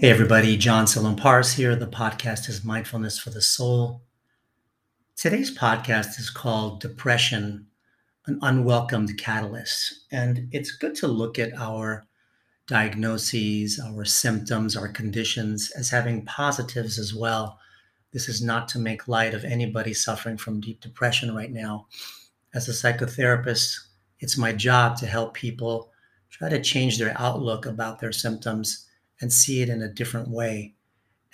Hey, everybody, John Pars here. The podcast is Mindfulness for the Soul. Today's podcast is called Depression An Unwelcomed Catalyst. And it's good to look at our diagnoses, our symptoms, our conditions as having positives as well. This is not to make light of anybody suffering from deep depression right now. As a psychotherapist, it's my job to help people try to change their outlook about their symptoms and see it in a different way.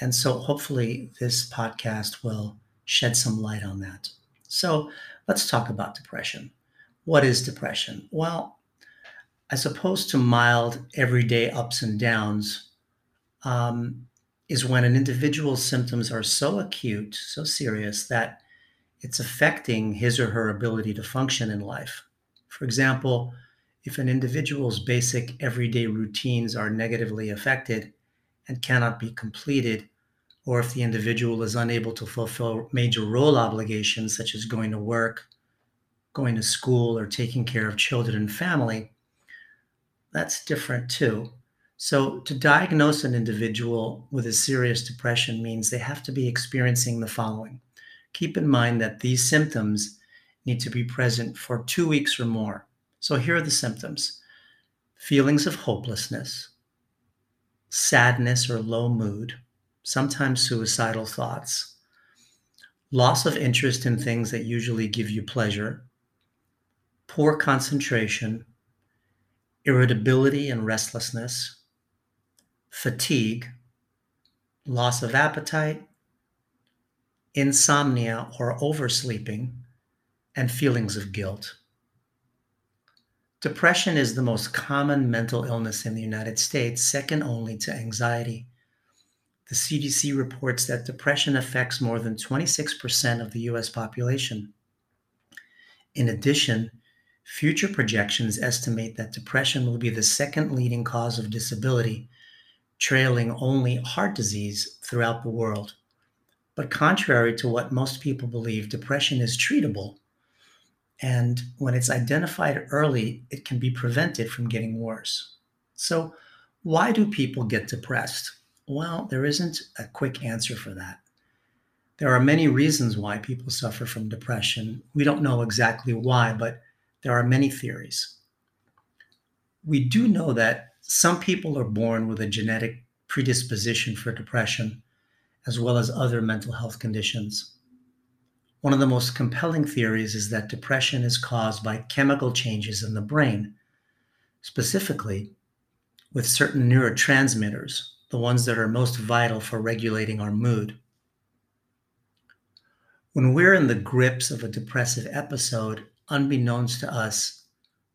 And so hopefully this podcast will shed some light on that. So let's talk about depression. What is depression? Well, as opposed to mild everyday ups and downs, um, is when an individual's symptoms are so acute, so serious that it's affecting his or her ability to function in life. For example, if an individual's basic everyday routines are negatively affected and cannot be completed, or if the individual is unable to fulfill major role obligations such as going to work, going to school, or taking care of children and family, that's different too. So, to diagnose an individual with a serious depression means they have to be experiencing the following. Keep in mind that these symptoms need to be present for two weeks or more. So here are the symptoms feelings of hopelessness, sadness or low mood, sometimes suicidal thoughts, loss of interest in things that usually give you pleasure, poor concentration, irritability and restlessness, fatigue, loss of appetite, insomnia or oversleeping, and feelings of guilt. Depression is the most common mental illness in the United States, second only to anxiety. The CDC reports that depression affects more than 26% of the US population. In addition, future projections estimate that depression will be the second leading cause of disability, trailing only heart disease throughout the world. But contrary to what most people believe, depression is treatable and when it's identified early, it can be prevented from getting worse. So, why do people get depressed? Well, there isn't a quick answer for that. There are many reasons why people suffer from depression. We don't know exactly why, but there are many theories. We do know that some people are born with a genetic predisposition for depression, as well as other mental health conditions. One of the most compelling theories is that depression is caused by chemical changes in the brain, specifically with certain neurotransmitters, the ones that are most vital for regulating our mood. When we're in the grips of a depressive episode, unbeknownst to us,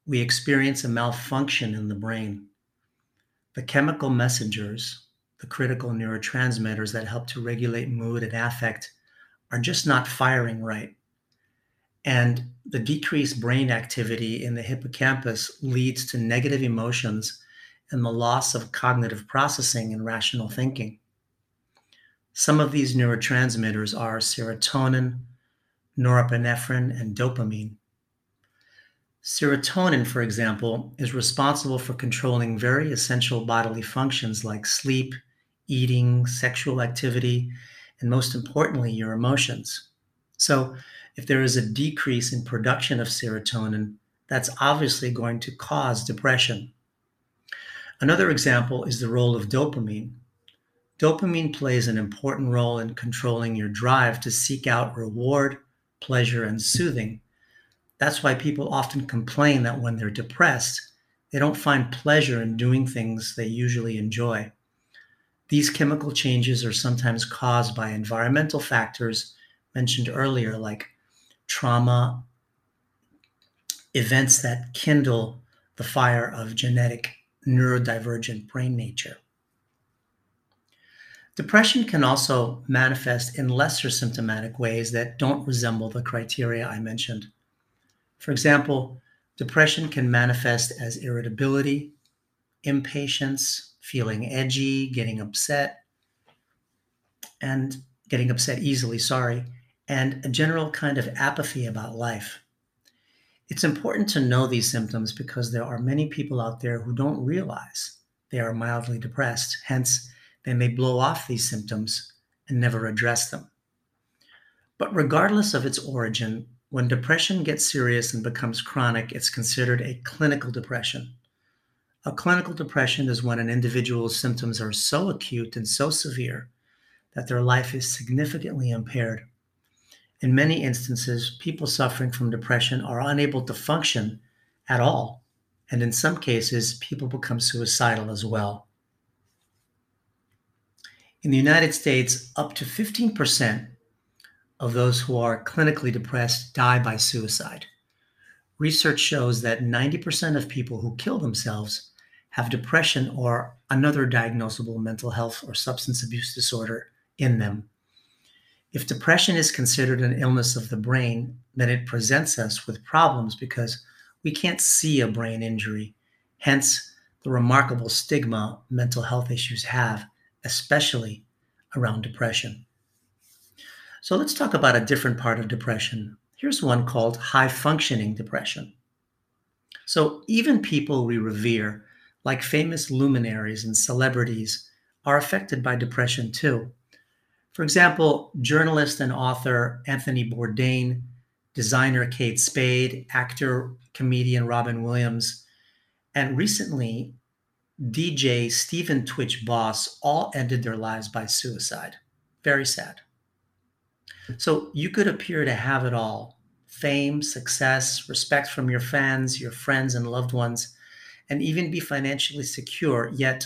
we experience a malfunction in the brain. The chemical messengers, the critical neurotransmitters that help to regulate mood and affect, are just not firing right. And the decreased brain activity in the hippocampus leads to negative emotions and the loss of cognitive processing and rational thinking. Some of these neurotransmitters are serotonin, norepinephrine, and dopamine. Serotonin, for example, is responsible for controlling very essential bodily functions like sleep, eating, sexual activity, and most importantly, your emotions. So, if there is a decrease in production of serotonin, that's obviously going to cause depression. Another example is the role of dopamine. Dopamine plays an important role in controlling your drive to seek out reward, pleasure, and soothing. That's why people often complain that when they're depressed, they don't find pleasure in doing things they usually enjoy. These chemical changes are sometimes caused by environmental factors mentioned earlier, like trauma, events that kindle the fire of genetic neurodivergent brain nature. Depression can also manifest in lesser symptomatic ways that don't resemble the criteria I mentioned. For example, depression can manifest as irritability, impatience, feeling edgy, getting upset, and getting upset easily, sorry, and a general kind of apathy about life. It's important to know these symptoms because there are many people out there who don't realize they are mildly depressed. Hence, they may blow off these symptoms and never address them. But regardless of its origin, when depression gets serious and becomes chronic, it's considered a clinical depression. A clinical depression is when an individual's symptoms are so acute and so severe that their life is significantly impaired. In many instances, people suffering from depression are unable to function at all, and in some cases, people become suicidal as well. In the United States, up to 15% of those who are clinically depressed die by suicide. Research shows that 90% of people who kill themselves have depression or another diagnosable mental health or substance abuse disorder in them. If depression is considered an illness of the brain, then it presents us with problems because we can't see a brain injury. Hence, the remarkable stigma mental health issues have, especially around depression. So let's talk about a different part of depression. Here's one called high functioning depression. So even people we revere, like famous luminaries and celebrities, are affected by depression too. For example, journalist and author Anthony Bourdain, designer Kate Spade, actor, comedian Robin Williams, and recently DJ Stephen Twitch Boss all ended their lives by suicide. Very sad. So you could appear to have it all fame, success, respect from your fans, your friends, and loved ones, and even be financially secure, yet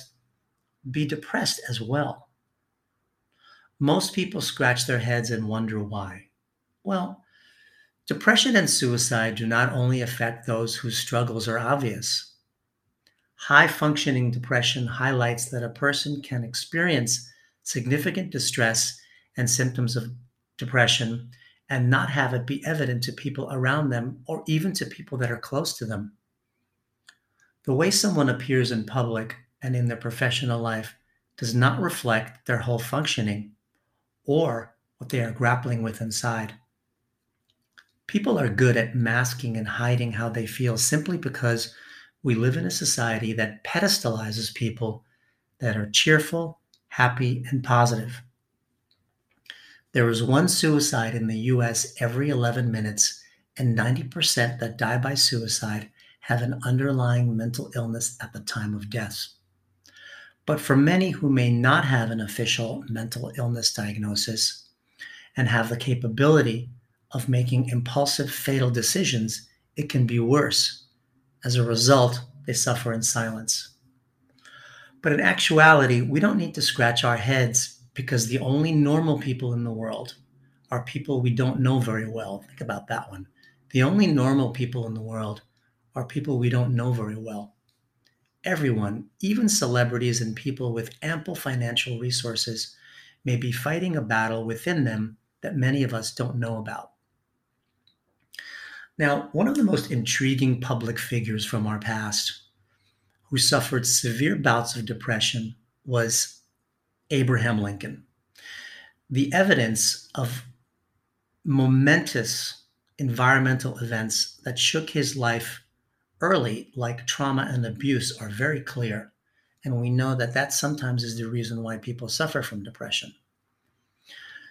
be depressed as well. Most people scratch their heads and wonder why. Well, depression and suicide do not only affect those whose struggles are obvious. High functioning depression highlights that a person can experience significant distress and symptoms of depression and not have it be evident to people around them or even to people that are close to them. The way someone appears in public and in their professional life does not reflect their whole functioning or what they are grappling with inside. People are good at masking and hiding how they feel simply because we live in a society that pedestalizes people that are cheerful, happy, and positive. There is one suicide in the US every 11 minutes, and 90% that die by suicide have an underlying mental illness at the time of death. But for many who may not have an official mental illness diagnosis and have the capability of making impulsive, fatal decisions, it can be worse. As a result, they suffer in silence. But in actuality, we don't need to scratch our heads because the only normal people in the world are people we don't know very well. Think about that one. The only normal people in the world are people we don't know very well. Everyone, even celebrities and people with ample financial resources, may be fighting a battle within them that many of us don't know about. Now, one of the most intriguing public figures from our past who suffered severe bouts of depression was Abraham Lincoln. The evidence of momentous environmental events that shook his life early, like trauma and abuse, are very clear. And we know that that sometimes is the reason why people suffer from depression.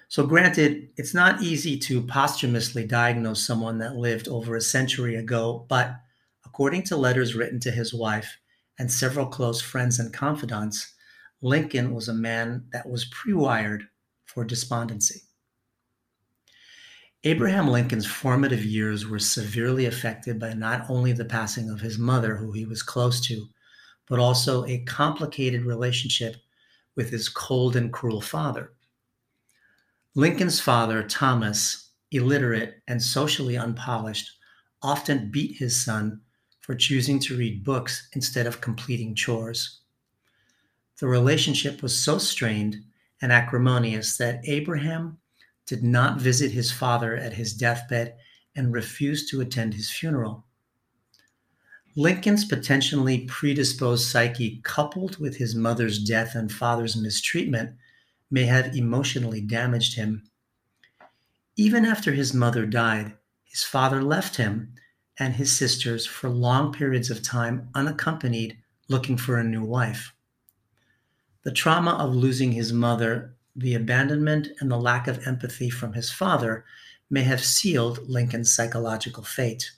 So, granted, it's not easy to posthumously diagnose someone that lived over a century ago, but according to letters written to his wife and several close friends and confidants, Lincoln was a man that was pre wired for despondency. Abraham Lincoln's formative years were severely affected by not only the passing of his mother, who he was close to, but also a complicated relationship with his cold and cruel father. Lincoln's father, Thomas, illiterate and socially unpolished, often beat his son for choosing to read books instead of completing chores. The relationship was so strained and acrimonious that Abraham did not visit his father at his deathbed and refused to attend his funeral. Lincoln's potentially predisposed psyche, coupled with his mother's death and father's mistreatment, may have emotionally damaged him. Even after his mother died, his father left him and his sisters for long periods of time unaccompanied, looking for a new wife. The trauma of losing his mother, the abandonment, and the lack of empathy from his father may have sealed Lincoln's psychological fate.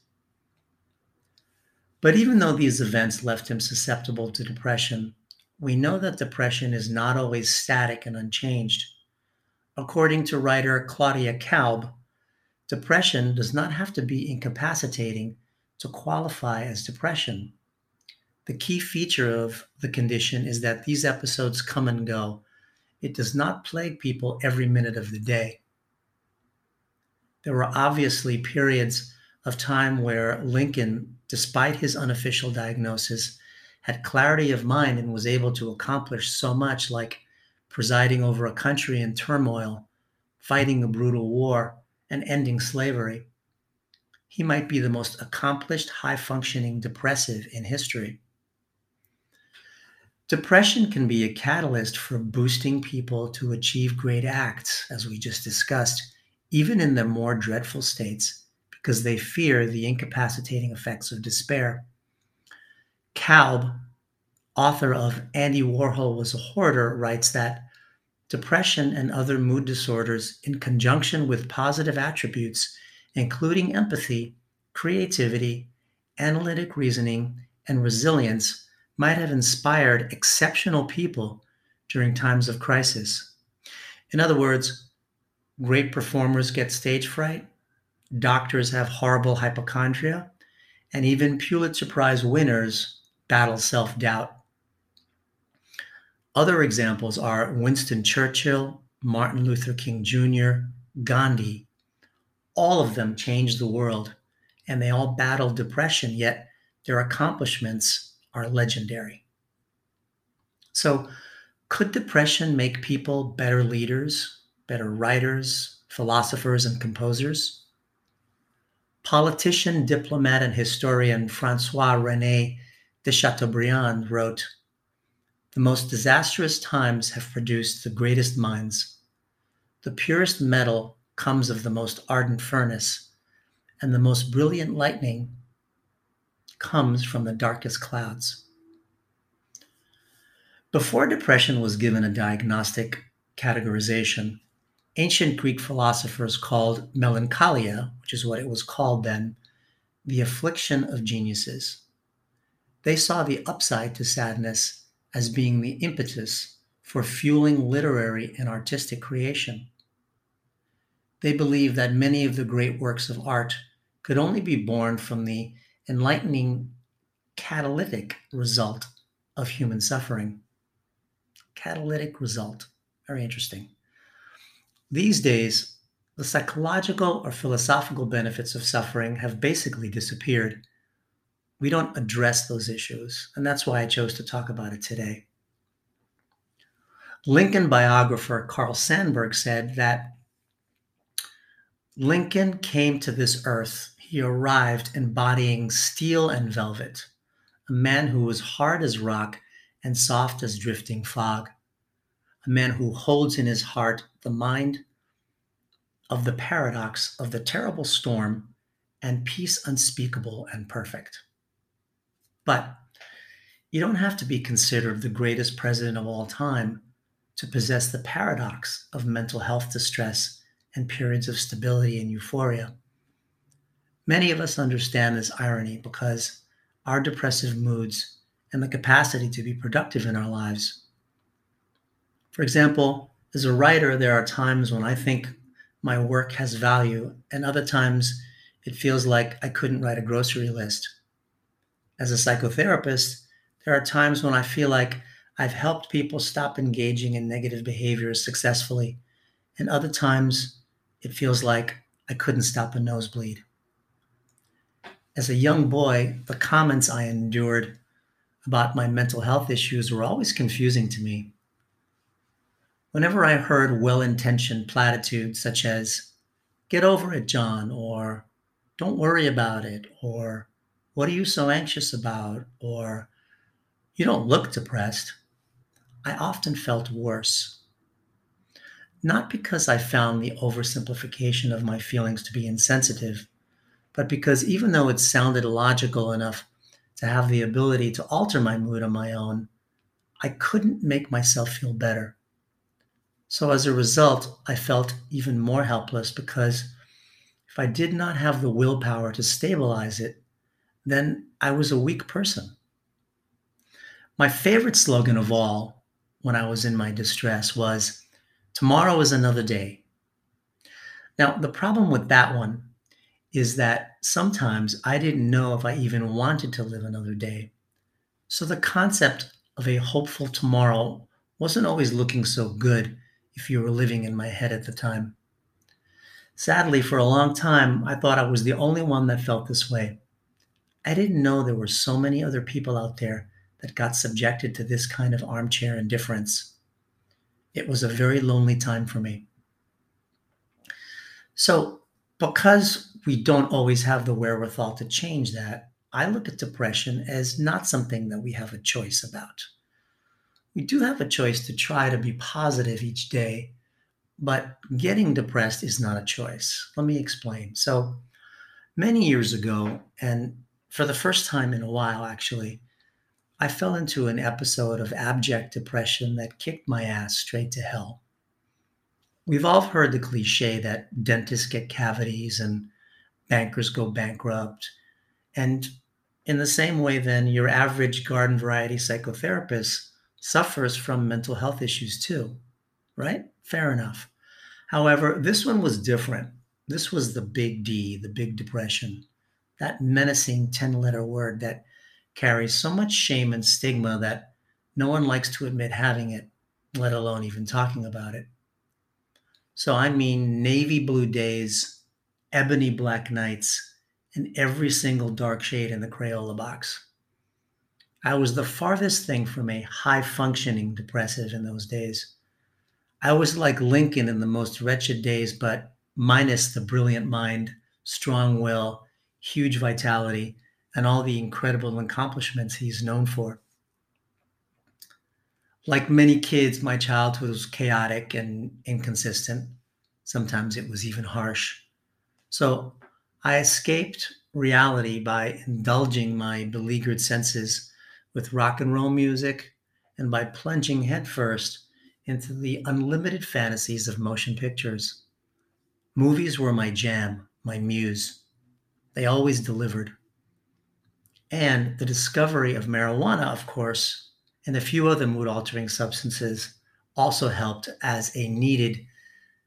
But even though these events left him susceptible to depression, we know that depression is not always static and unchanged. According to writer Claudia Kalb, depression does not have to be incapacitating to qualify as depression. The key feature of the condition is that these episodes come and go. It does not plague people every minute of the day. There were obviously periods of time where Lincoln, despite his unofficial diagnosis, had clarity of mind and was able to accomplish so much, like presiding over a country in turmoil, fighting a brutal war, and ending slavery. He might be the most accomplished, high functioning depressive in history. Depression can be a catalyst for boosting people to achieve great acts, as we just discussed, even in their more dreadful states, because they fear the incapacitating effects of despair. Kalb author of Andy Warhol Was a Hoarder, writes that depression and other mood disorders, in conjunction with positive attributes, including empathy, creativity, analytic reasoning, and resilience, might have inspired exceptional people during times of crisis. In other words, great performers get stage fright, doctors have horrible hypochondria, and even Pulitzer Prize winners battle self doubt. Other examples are Winston Churchill, Martin Luther King Jr., Gandhi. All of them changed the world and they all battled depression, yet their accomplishments are legendary. So, could depression make people better leaders, better writers, philosophers, and composers? Politician, diplomat, and historian Francois Rene de Chateaubriand wrote the most disastrous times have produced the greatest minds. The purest metal comes of the most ardent furnace, and the most brilliant lightning comes from the darkest clouds. Before depression was given a diagnostic categorization, ancient Greek philosophers called melancholia, which is what it was called then, the affliction of geniuses. They saw the upside to sadness as being the impetus for fueling literary and artistic creation. They believed that many of the great works of art could only be born from the enlightening catalytic result of human suffering. Catalytic result. Very interesting. These days, the psychological or philosophical benefits of suffering have basically disappeared we don't address those issues. And that's why I chose to talk about it today. Lincoln biographer Carl Sandburg said that Lincoln came to this earth. He arrived embodying steel and velvet, a man who was hard as rock and soft as drifting fog, a man who holds in his heart the mind of the paradox of the terrible storm and peace unspeakable and perfect. But you don't have to be considered the greatest president of all time to possess the paradox of mental health distress and periods of stability and euphoria. Many of us understand this irony because our depressive moods and the capacity to be productive in our lives. For example, as a writer, there are times when I think my work has value, and other times it feels like I couldn't write a grocery list as a psychotherapist, there are times when I feel like I've helped people stop engaging in negative behaviors successfully. And other times it feels like I couldn't stop a nosebleed. As a young boy, the comments I endured about my mental health issues were always confusing to me. Whenever I heard well intentioned platitudes such as, get over it, John, or don't worry about it, or what are you so anxious about? Or, You don't look depressed. I often felt worse. Not because I found the oversimplification of my feelings to be insensitive, but because even though it sounded logical enough to have the ability to alter my mood on my own, I couldn't make myself feel better. So as a result, I felt even more helpless because if I did not have the willpower to stabilize it, then I was a weak person. My favorite slogan of all when I was in my distress was, Tomorrow is another day. Now, the problem with that one is that sometimes I didn't know if I even wanted to live another day. So the concept of a hopeful tomorrow wasn't always looking so good if you were living in my head at the time. Sadly, for a long time, I thought I was the only one that felt this way. I didn't know there were so many other people out there that got subjected to this kind of armchair indifference. It was a very lonely time for me. So, because we don't always have the wherewithal to change that, I look at depression as not something that we have a choice about we do have a choice to try to be positive each day, but getting depressed is not a choice. Let me explain. So, many years ago, and for the first time in a while, actually, I fell into an episode of abject depression that kicked my ass straight to hell. We've all heard the cliche that dentists get cavities and bankers go bankrupt. And in the same way, then, your average garden variety psychotherapist suffers from mental health issues too, right? Fair enough. However, this one was different. This was the big D, the big depression, that menacing 10 letter word that carries so much shame and stigma that no one likes to admit having it, let alone even talking about it. So I mean navy blue days, ebony black nights, and every single dark shade in the Crayola box. I was the farthest thing from a high functioning depressive in those days. I was like Lincoln in the most wretched days, but minus the brilliant mind, strong will, huge vitality, and all the incredible accomplishments he's known for. Like many kids, my childhood was chaotic and inconsistent. Sometimes it was even harsh. So I escaped reality by indulging my beleaguered senses with rock and roll music and by plunging headfirst into the unlimited fantasies of motion pictures. Movies were my jam, my muse. They always delivered. And the discovery of marijuana, of course, and a few other mood altering substances also helped as a needed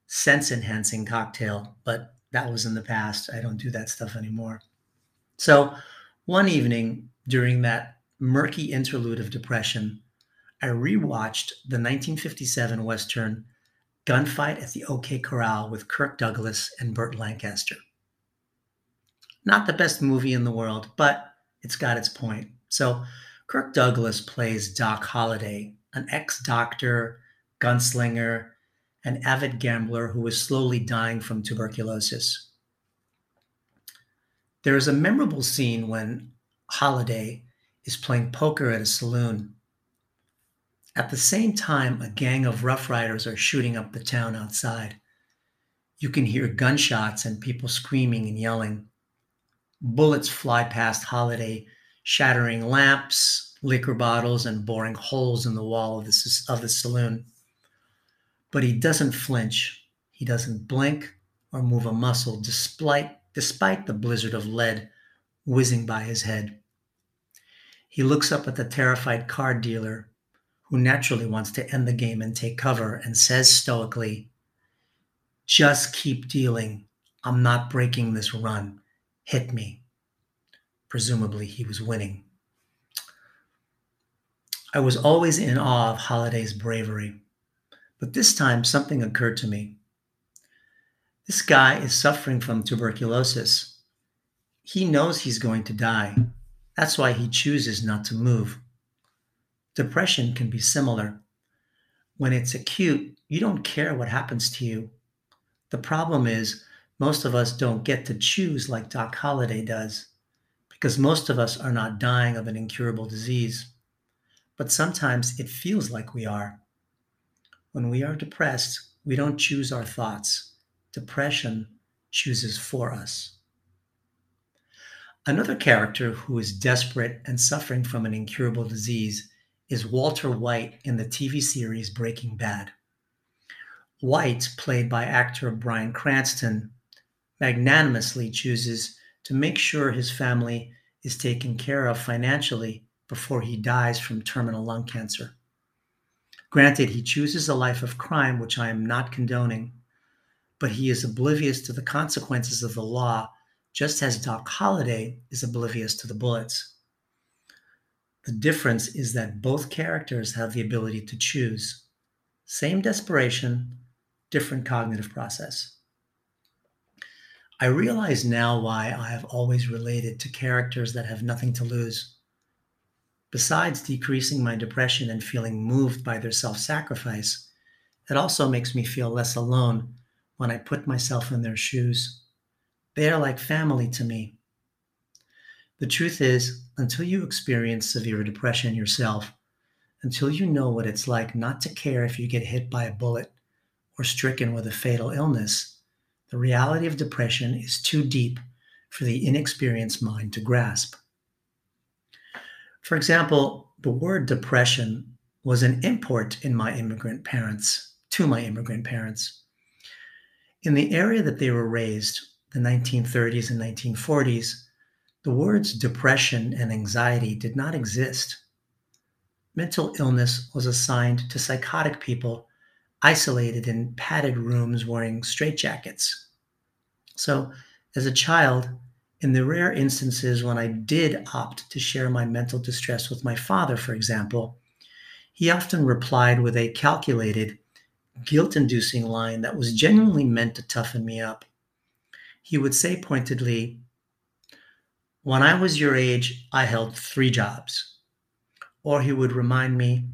sense enhancing cocktail, but that was in the past. I don't do that stuff anymore. So one evening during that murky interlude of depression, I rewatched the 1957 Western Gunfight at the OK Corral with Kirk Douglas and Burt Lancaster. Not the best movie in the world, but it's got its point. So, Kirk Douglas plays Doc Holliday, an ex doctor, gunslinger, an avid gambler who is slowly dying from tuberculosis. There is a memorable scene when Holliday is playing poker at a saloon. At the same time, a gang of Rough Riders are shooting up the town outside. You can hear gunshots and people screaming and yelling. Bullets fly past Holliday, shattering lamps, liquor bottles, and boring holes in the wall of the, of the saloon. But he doesn't flinch. He doesn't blink or move a muscle despite, despite the blizzard of lead whizzing by his head. He looks up at the terrified card dealer, who naturally wants to end the game and take cover, and says stoically, Just keep dealing. I'm not breaking this run. Hit me. Presumably, he was winning. I was always in awe of Holliday's bravery, but this time something occurred to me. This guy is suffering from tuberculosis. He knows he's going to die. That's why he chooses not to move. Depression can be similar. When it's acute, you don't care what happens to you. The problem is, most of us don't get to choose like Doc Holliday does, because most of us are not dying of an incurable disease. But sometimes it feels like we are. When we are depressed, we don't choose our thoughts. Depression chooses for us. Another character who is desperate and suffering from an incurable disease is Walter White in the TV series Breaking Bad. White, played by actor Bryan Cranston, magnanimously chooses to make sure his family is taken care of financially before he dies from terminal lung cancer. Granted, he chooses a life of crime, which I am not condoning, but he is oblivious to the consequences of the law, just as Doc Holliday is oblivious to the bullets. The difference is that both characters have the ability to choose. Same desperation, different cognitive process. I realize now why I have always related to characters that have nothing to lose. Besides decreasing my depression and feeling moved by their self sacrifice, it also makes me feel less alone when I put myself in their shoes. They are like family to me. The truth is, until you experience severe depression yourself, until you know what it's like not to care if you get hit by a bullet or stricken with a fatal illness, the reality of depression is too deep for the inexperienced mind to grasp. For example, the word depression was an import in my immigrant parents, to my immigrant parents. In the area that they were raised, the 1930s and 1940s, the words depression and anxiety did not exist. Mental illness was assigned to psychotic people isolated in padded rooms wearing straitjackets. So, as a child, in the rare instances when I did opt to share my mental distress with my father, for example, he often replied with a calculated, guilt inducing line that was genuinely meant to toughen me up. He would say pointedly, When I was your age, I held three jobs. Or he would remind me,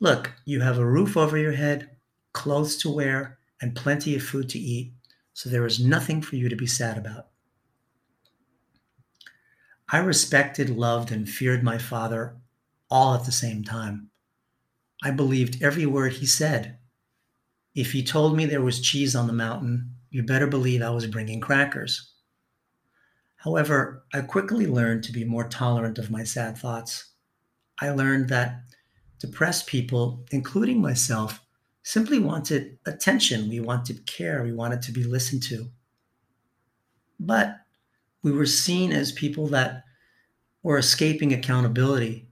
Look, you have a roof over your head, clothes to wear, and plenty of food to eat, so there is nothing for you to be sad about. I respected, loved, and feared my father all at the same time. I believed every word he said. If he told me there was cheese on the mountain, you better believe I was bringing crackers. However, I quickly learned to be more tolerant of my sad thoughts. I learned that depressed people, including myself, simply wanted attention. We wanted care. We wanted to be listened to. But we were seen as people that were escaping accountability.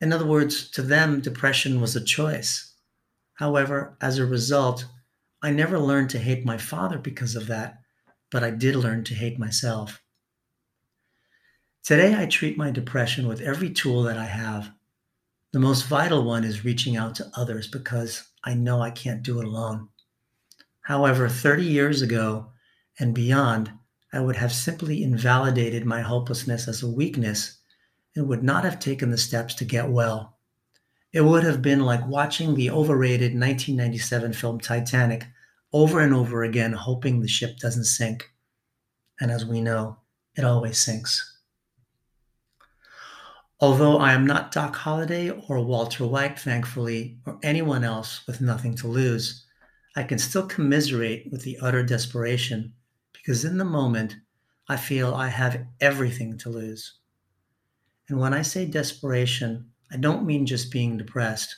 In other words, to them, depression was a choice. However, as a result, I never learned to hate my father because of that, but I did learn to hate myself. Today, I treat my depression with every tool that I have. The most vital one is reaching out to others because I know I can't do it alone. However, 30 years ago and beyond, I would have simply invalidated my hopelessness as a weakness and would not have taken the steps to get well. It would have been like watching the overrated 1997 film Titanic over and over again, hoping the ship doesn't sink. And as we know, it always sinks. Although I am not Doc Holliday or Walter White, thankfully, or anyone else with nothing to lose, I can still commiserate with the utter desperation because in the moment, I feel I have everything to lose. And when I say desperation, I don't mean just being depressed.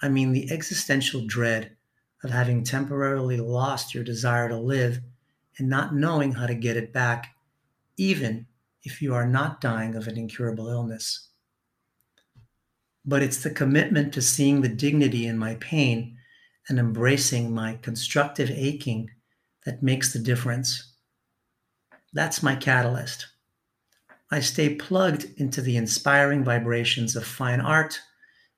I mean the existential dread of having temporarily lost your desire to live and not knowing how to get it back, even if you are not dying of an incurable illness. But it's the commitment to seeing the dignity in my pain and embracing my constructive aching that makes the difference. That's my catalyst. I stay plugged into the inspiring vibrations of fine art,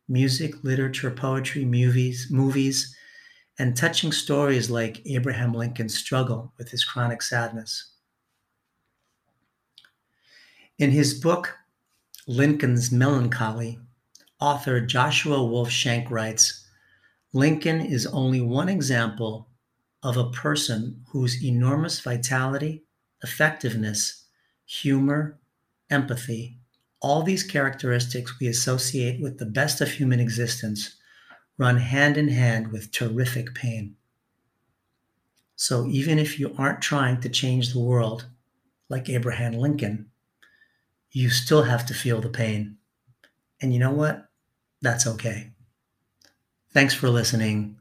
music, literature, poetry, movies, movies, and touching stories like Abraham Lincoln's struggle with his chronic sadness. In his book, Lincoln's Melancholy, author Joshua Wolf Shenk writes Lincoln is only one example of a person whose enormous vitality, effectiveness, humor, empathy, all these characteristics we associate with the best of human existence run hand in hand with terrific pain. So even if you aren't trying to change the world like Abraham Lincoln, you still have to feel the pain. And you know what? that's okay. Thanks for listening.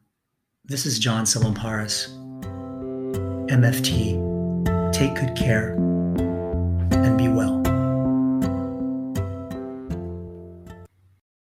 This is John Salamparis, MFT. Take good care